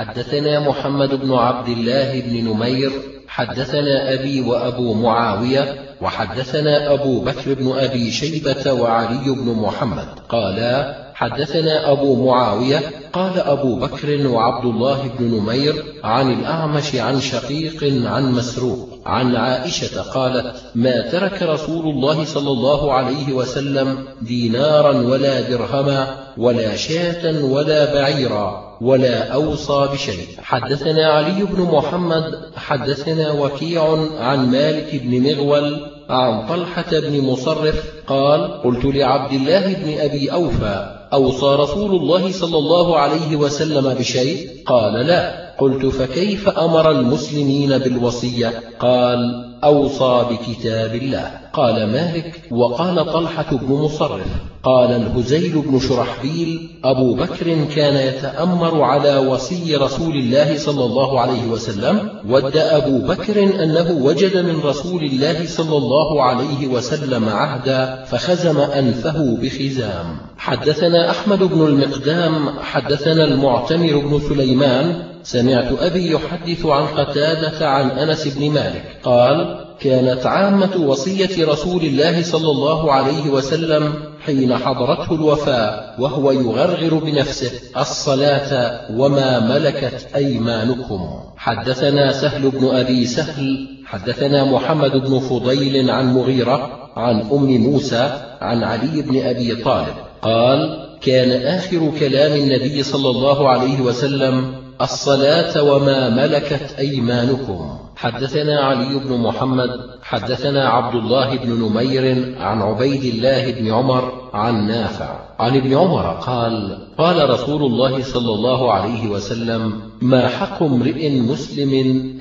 حدثنا محمد بن عبد الله بن نمير حدثنا أبي وأبو معاوية وحدثنا أبو بكر بن أبي شيبة وعلي بن محمد قالا حدثنا أبو معاوية قال أبو بكر وعبد الله بن نمير عن الأعمش عن شقيق عن مسروق عن عائشة قالت ما ترك رسول الله صلى الله عليه وسلم دينارا ولا درهما ولا شاة ولا بعيرا ولا أوصى بشيء. حدثنا علي بن محمد حدثنا وكيع عن مالك بن مغول عن طلحة بن مصرف قال قلت لعبد الله بن أبي أوفى أوصى رسول الله صلى الله عليه وسلم بشيء؟ قال لا. قلت فكيف أمر المسلمين بالوصية؟ قال أوصى بكتاب الله. قال مالك وقال طلحة بن مصرف. قال الهزيل بن شرحبيل أبو بكر كان يتأمر على وصي رسول الله صلى الله عليه وسلم. ود أبو بكر أنه وجد من رسول الله صلى الله عليه وسلم عهدا فخزم أنفه بخزام. حدثنا أحمد بن المقدام حدثنا المعتمر بن سليمان سمعت أبي يحدث عن قتادة عن أنس بن مالك. قال كانت عامة وصية رسول الله صلى الله عليه وسلم حين حضرته الوفاة وهو يغرغر بنفسه الصلاة وما ملكت أيمانكم. حدثنا سهل بن أبي سهل حدثنا محمد بن فضيل عن مغيرة عن أم موسى عن علي بن أبي طالب. قال كان آخر كلام النبي صلى الله عليه وسلم الصلاة وما ملكت أيمانكم. حدثنا علي بن محمد حدثنا عبد الله بن نمير عن عبيد الله بن عمر عن نافع. عن ابن عمر قال قال رسول الله صلى الله عليه وسلم ما حق امرئ مسلم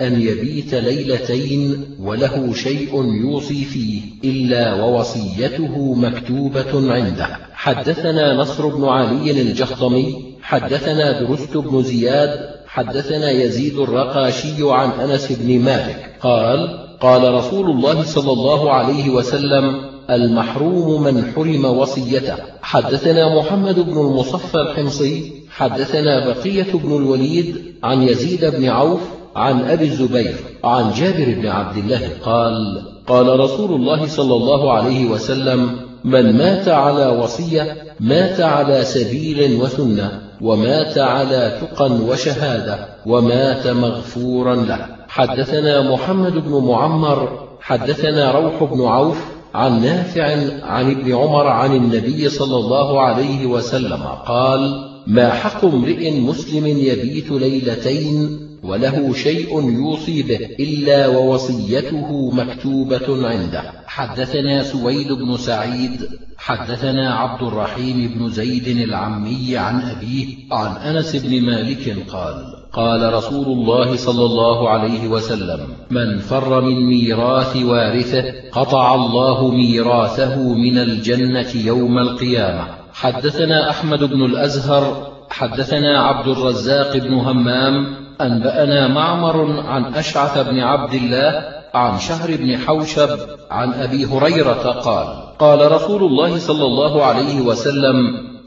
أن يبيت ليلتين وله شيء يوصي فيه إلا ووصيته مكتوبة عنده. حدثنا نصر بن علي الجهضمي حدثنا درست بن زياد حدثنا يزيد الرقاشي عن أنس بن مالك قال قال رسول الله صلى الله عليه وسلم المحروم من حرم وصيته. حدثنا محمد بن المصفى الحمصي حدثنا بقية بن الوليد عن يزيد بن عوف عن أبي الزبير عن جابر بن عبد الله قال قال رسول الله صلى الله عليه وسلم من مات على وصية مات على سبيل وسنة. ومات على تقى وشهادة ومات مغفورا له. حدثنا محمد بن معمر حدثنا روح بن عوف عن نافع عن ابن عمر عن النبي صلى الله عليه وسلم قال ما حق امرئ مسلم يبيت ليلتين وله شيء يوصي به إلا ووصيته مكتوبة عنده. حدثنا سويد بن سعيد حدثنا عبد الرحيم بن زيد العمي عن أبيه عن أنس بن مالك قال قال رسول الله صلى الله عليه وسلم من فر من ميراث وارثه قطع الله ميراثه من الجنة يوم القيامة. حدثنا أحمد بن الأزهر حدثنا عبد الرزاق بن همام أنبأنا معمر عن أشعث بن عبد الله عن شهر بن حوشب عن أبي هريرة قال قال رسول الله صلى الله عليه وسلم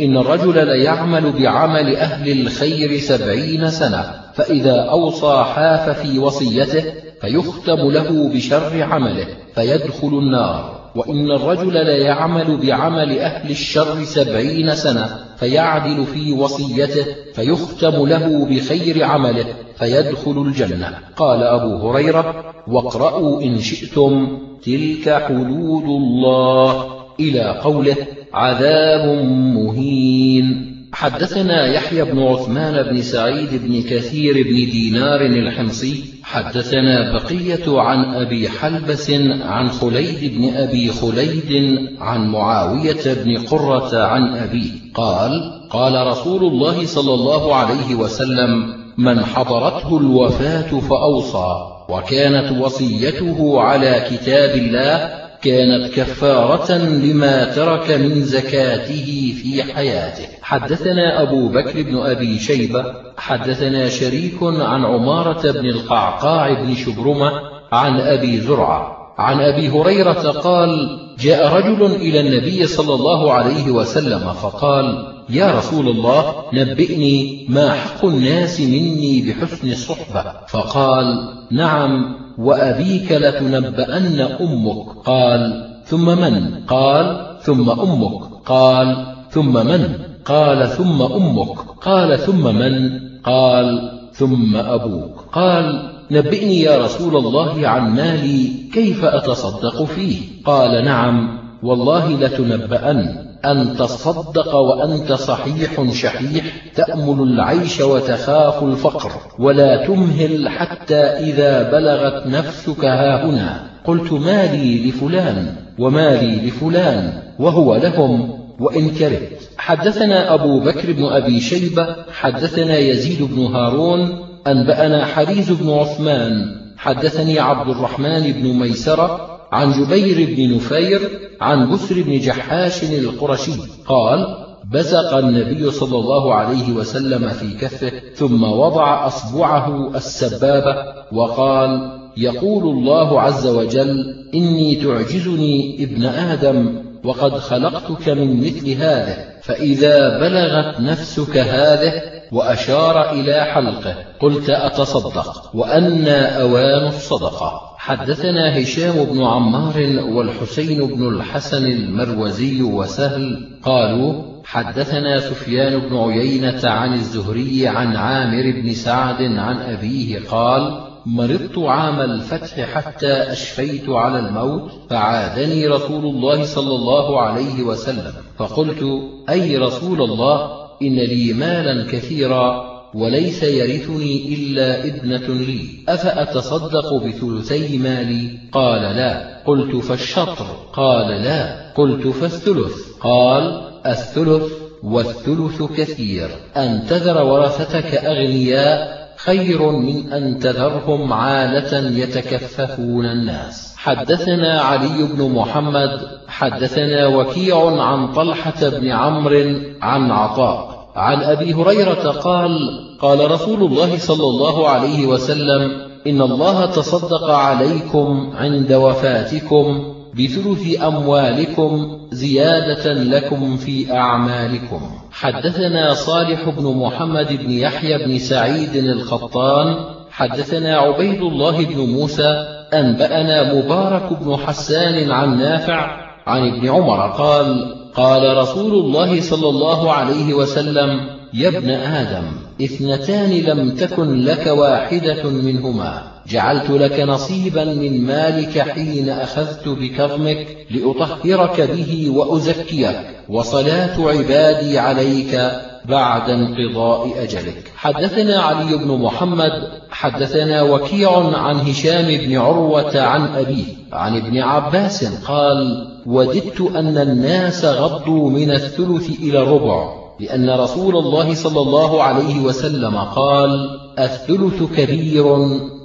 إن الرجل ليعمل بعمل أهل الخير سبعين سنة فإذا أوصى حاف في وصيته فيختم له بشر عمله فيدخل النار. وإن الرجل ليعمل بعمل أهل الشر سبعين سنة فيعدل في وصيته فيختم له بخير عمله فيدخل الجنة. قال أبو هريرة واقرأوا إن شئتم تلك حدود الله إلى قوله عذاب مهين. حدثنا يحيى بن عثمان بن سعيد بن كثير بن دينار الحمصي حدثنا بقية عن أبي حلبس عن خليد بن أبي خليد عن معاوية بن قرة عن أبيه قال قال رسول الله صلى الله عليه وسلم من حضرته الوفاة فأوصى وكانت وصيته على كتاب الله كانت كفارة لما ترك من زكاته في حياته. حدثنا أبو بكر بن أبي شيبة حدثنا شريك عن عمارة بن القعقاع بن شبرمة عن أبي زرعة. عن أبي هريرة قال جاء رجل إلى النبي صلى الله عليه وسلم فقال يا رسول الله نبئني ما حق الناس مني بحسن الصحبة. فقال نعم. وأبيك لتنبأن أمك. قال ثم من؟ قال ثم أمك. قال ثم من؟ قال ثم أمك. قال ثم من؟ قال ثم أبوك. قال نبئني يا رسول الله عن مالي كيف أتصدق فيه؟ قال نعم. والله لتنبأن أن تصدق وأنت صحيح شحيح تأمل العيش وتخاف الفقر ولا تمهل حتى إذا بلغت نفسك هاهنا قلت مالي لفلان ومالي لفلان وهو لهم وإن كرهت. حدثنا أبو بكر بن أبي شيبة حدثنا يزيد بن هارون أنبأنا حريز بن عثمان حدثني عبد الرحمن بن ميسرة عن جبير بن نفير عن بسر بن جحاش القرشي قال بزق النبي صلى الله عليه وسلم في كفه ثم وضع أصبعه السبابة وقال يقول الله عز وجل إني تعجزني ابن آدم وقد خلقتك من مثل هذا فإذا بلغت نفسك هذا وأشار إلى حلقه قلت أتصدق وأنا أوان الصدقة. حدثنا هشام بن عمار والحسين بن الحسن المروزي وسهل قالوا حدثنا سفيان بن عيينة عن الزهري عن عامر بن سعد عن أبيه قال مرضت عام الفتح حتى أشفيت على الموت فعادني رسول الله صلى الله عليه وسلم فقلت أي رسول الله إن لي مالا كثيرا. وليس يرثني إلا ابنة لي. أفأتصدق بثلثي مالي؟ قال لا. قلت فالشطر؟ قال لا. قلت فالثلث؟ قال الثلث والثلث كثير. أن تذر ورثتك أغنياء؟ خير من أن تذرهم عالة يتكففون الناس. حدثنا علي بن محمد حدثنا وكيع عن طلحة بن عمرو عن عطاء. عن أبي هريرة قال قال رسول الله صلى الله عليه وسلم إن الله تصدق عليكم عند وفاتكم بثلث أموالكم زيادة لكم في أعمالكم. حدثنا صالح بن محمد بن يحيى بن سعيد الخطان حدثنا عبيد الله بن موسى أنبأنا مبارك بن حسان عن نافع عن ابن عمر قال قال رسول الله صلى الله عليه وسلم يا ابن آدم اثنتان لم تكن لك واحدة منهما. جعلت لك نصيبا من مالك حين أخذت بكظمك لأطهرك به وأزكيك وصلاة عبادي عليك بعد انقضاء أجلك. حدثنا علي بن محمد حدثنا وكيع عن هشام بن عروة عن أبيه عن ابن عباس قال وددت أن الناس غضوا من الثلث إلى الربع لأن رسول الله صلى الله عليه وسلم قال الثلث كبير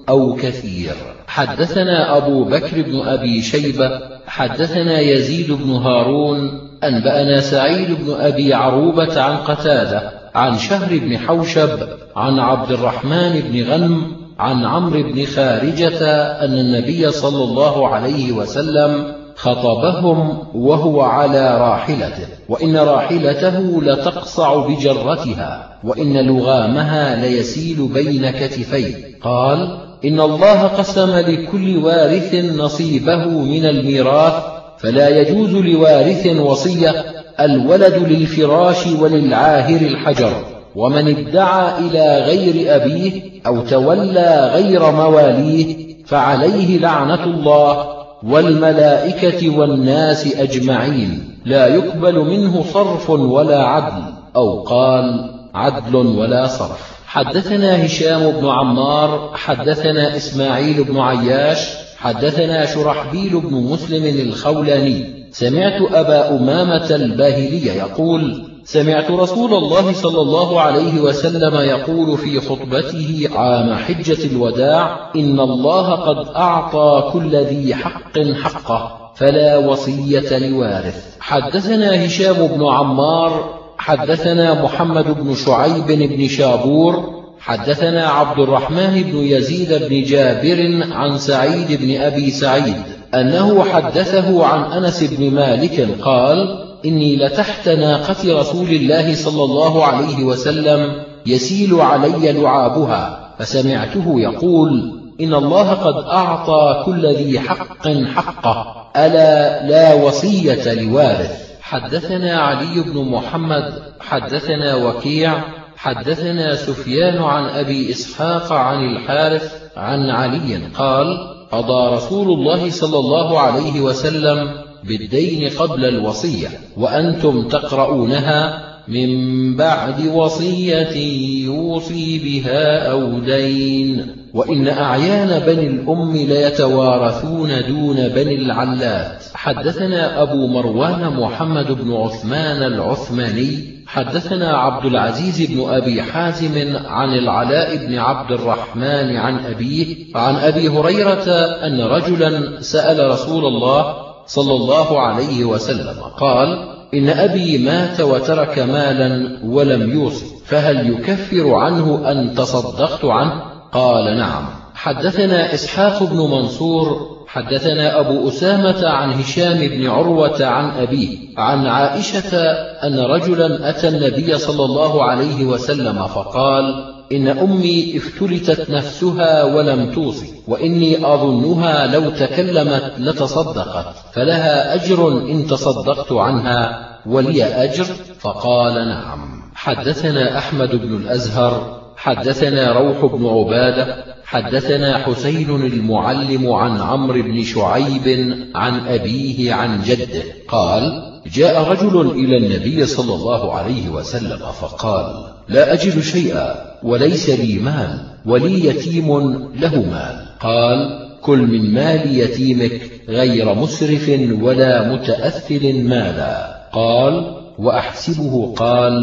أو كثير. حدثنا أبو بكر بن أبي شيبة حدثنا يزيد بن هارون أنبأنا سعيد بن أبي عروبة عن قتادة عن شهر بن حوشب عن عبد الرحمن بن غنم عن عمرو بن خارجة أن النبي صلى الله عليه وسلم خطبهم وهو على راحلته وإن راحلته لتقصع بجرتها وإن لغامها ليسيل بين كتفيه. قال إن الله قسم لكل وارث نصيبه من الميراث فلا يجوز لوارث وصية الولد للفراش وللعاهر الحجر ومن ادعى إلى غير أبيه أو تولى غير مواليه فعليه لعنة الله والملائكة والناس أجمعين. لا يقبل منه صرف ولا عدل أو قال عدل ولا صرف. حدثنا هشام بن عمار حدثنا إسماعيل بن عياش حدثنا شرحبيل بن مسلم الخولاني. سمعت أبا أمامة الباهلي يقول سمعت رسول الله صلى الله عليه وسلم يقول في خطبته عام حجة الوداع إن الله قد أعطى كل ذي حق حقه فلا وصية لوارث. حدثنا هشام بن عمار حدثنا محمد بن شعيب بن شابور حدثنا عبد الرحمن بن يزيد بن جابر عن سعيد بن أبي سعيد أنه حدثه عن أنس بن مالك قال إني لتحت ناقة رسول الله صلى الله عليه وسلم يسيل علي لعابها فسمعته يقول إن الله قد أعطى كل ذي حق حقه ألا لا وصية لوارث. حدثنا علي بن محمد حدثنا وكيع حدثنا سفيان عن أبي إسحاق عن الحارث عن علي قال قضى رسول الله صلى الله عليه وسلم بالدين قبل الوصية وأنتم تقرؤونها من بعد وصية يوصي بها أو دين. وإن أعيان بني الأم ليتوارثون دون بني العلات. حدثنا أبو مروان محمد بن عثمان العثماني حدثنا عبد العزيز بن أبي حازم عن العلاء بن عبد الرحمن عن أبيه عن أبي هريرة أن رجلا سأل رسول الله صلى الله عليه وسلم قال إن أبي مات وترك مالا ولم يوصي فهل يكفر عنه أن تصدقت عنه؟ قال نعم. حدثنا إسحاق بن منصور حدثنا أبو أسامة عن هشام بن عروة عن أبيه عن عائشة أن رجلا أتى النبي صلى الله عليه وسلم فقال إن أمي افتلتت نفسها ولم توصي وإني أظنها لو تكلمت لتصدقت فلها أجر إن تصدقت عنها ولي أجر؟ فقال نعم. حدثنا أحمد بن الأزهر حدثنا روح بن عبادة حدثنا حسين المعلم عن عمرو بن شعيب عن أبيه عن جده قال جاء رجل إلى النبي صلى الله عليه وسلم فقال لا أجد شيئا وليس لي مال ولي يتيم له مال. قال كل من مال يتيمك غير مسرف ولا متأثل مالا. قال وأحسبه قال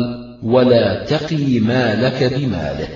ولا تقي مالك بماله.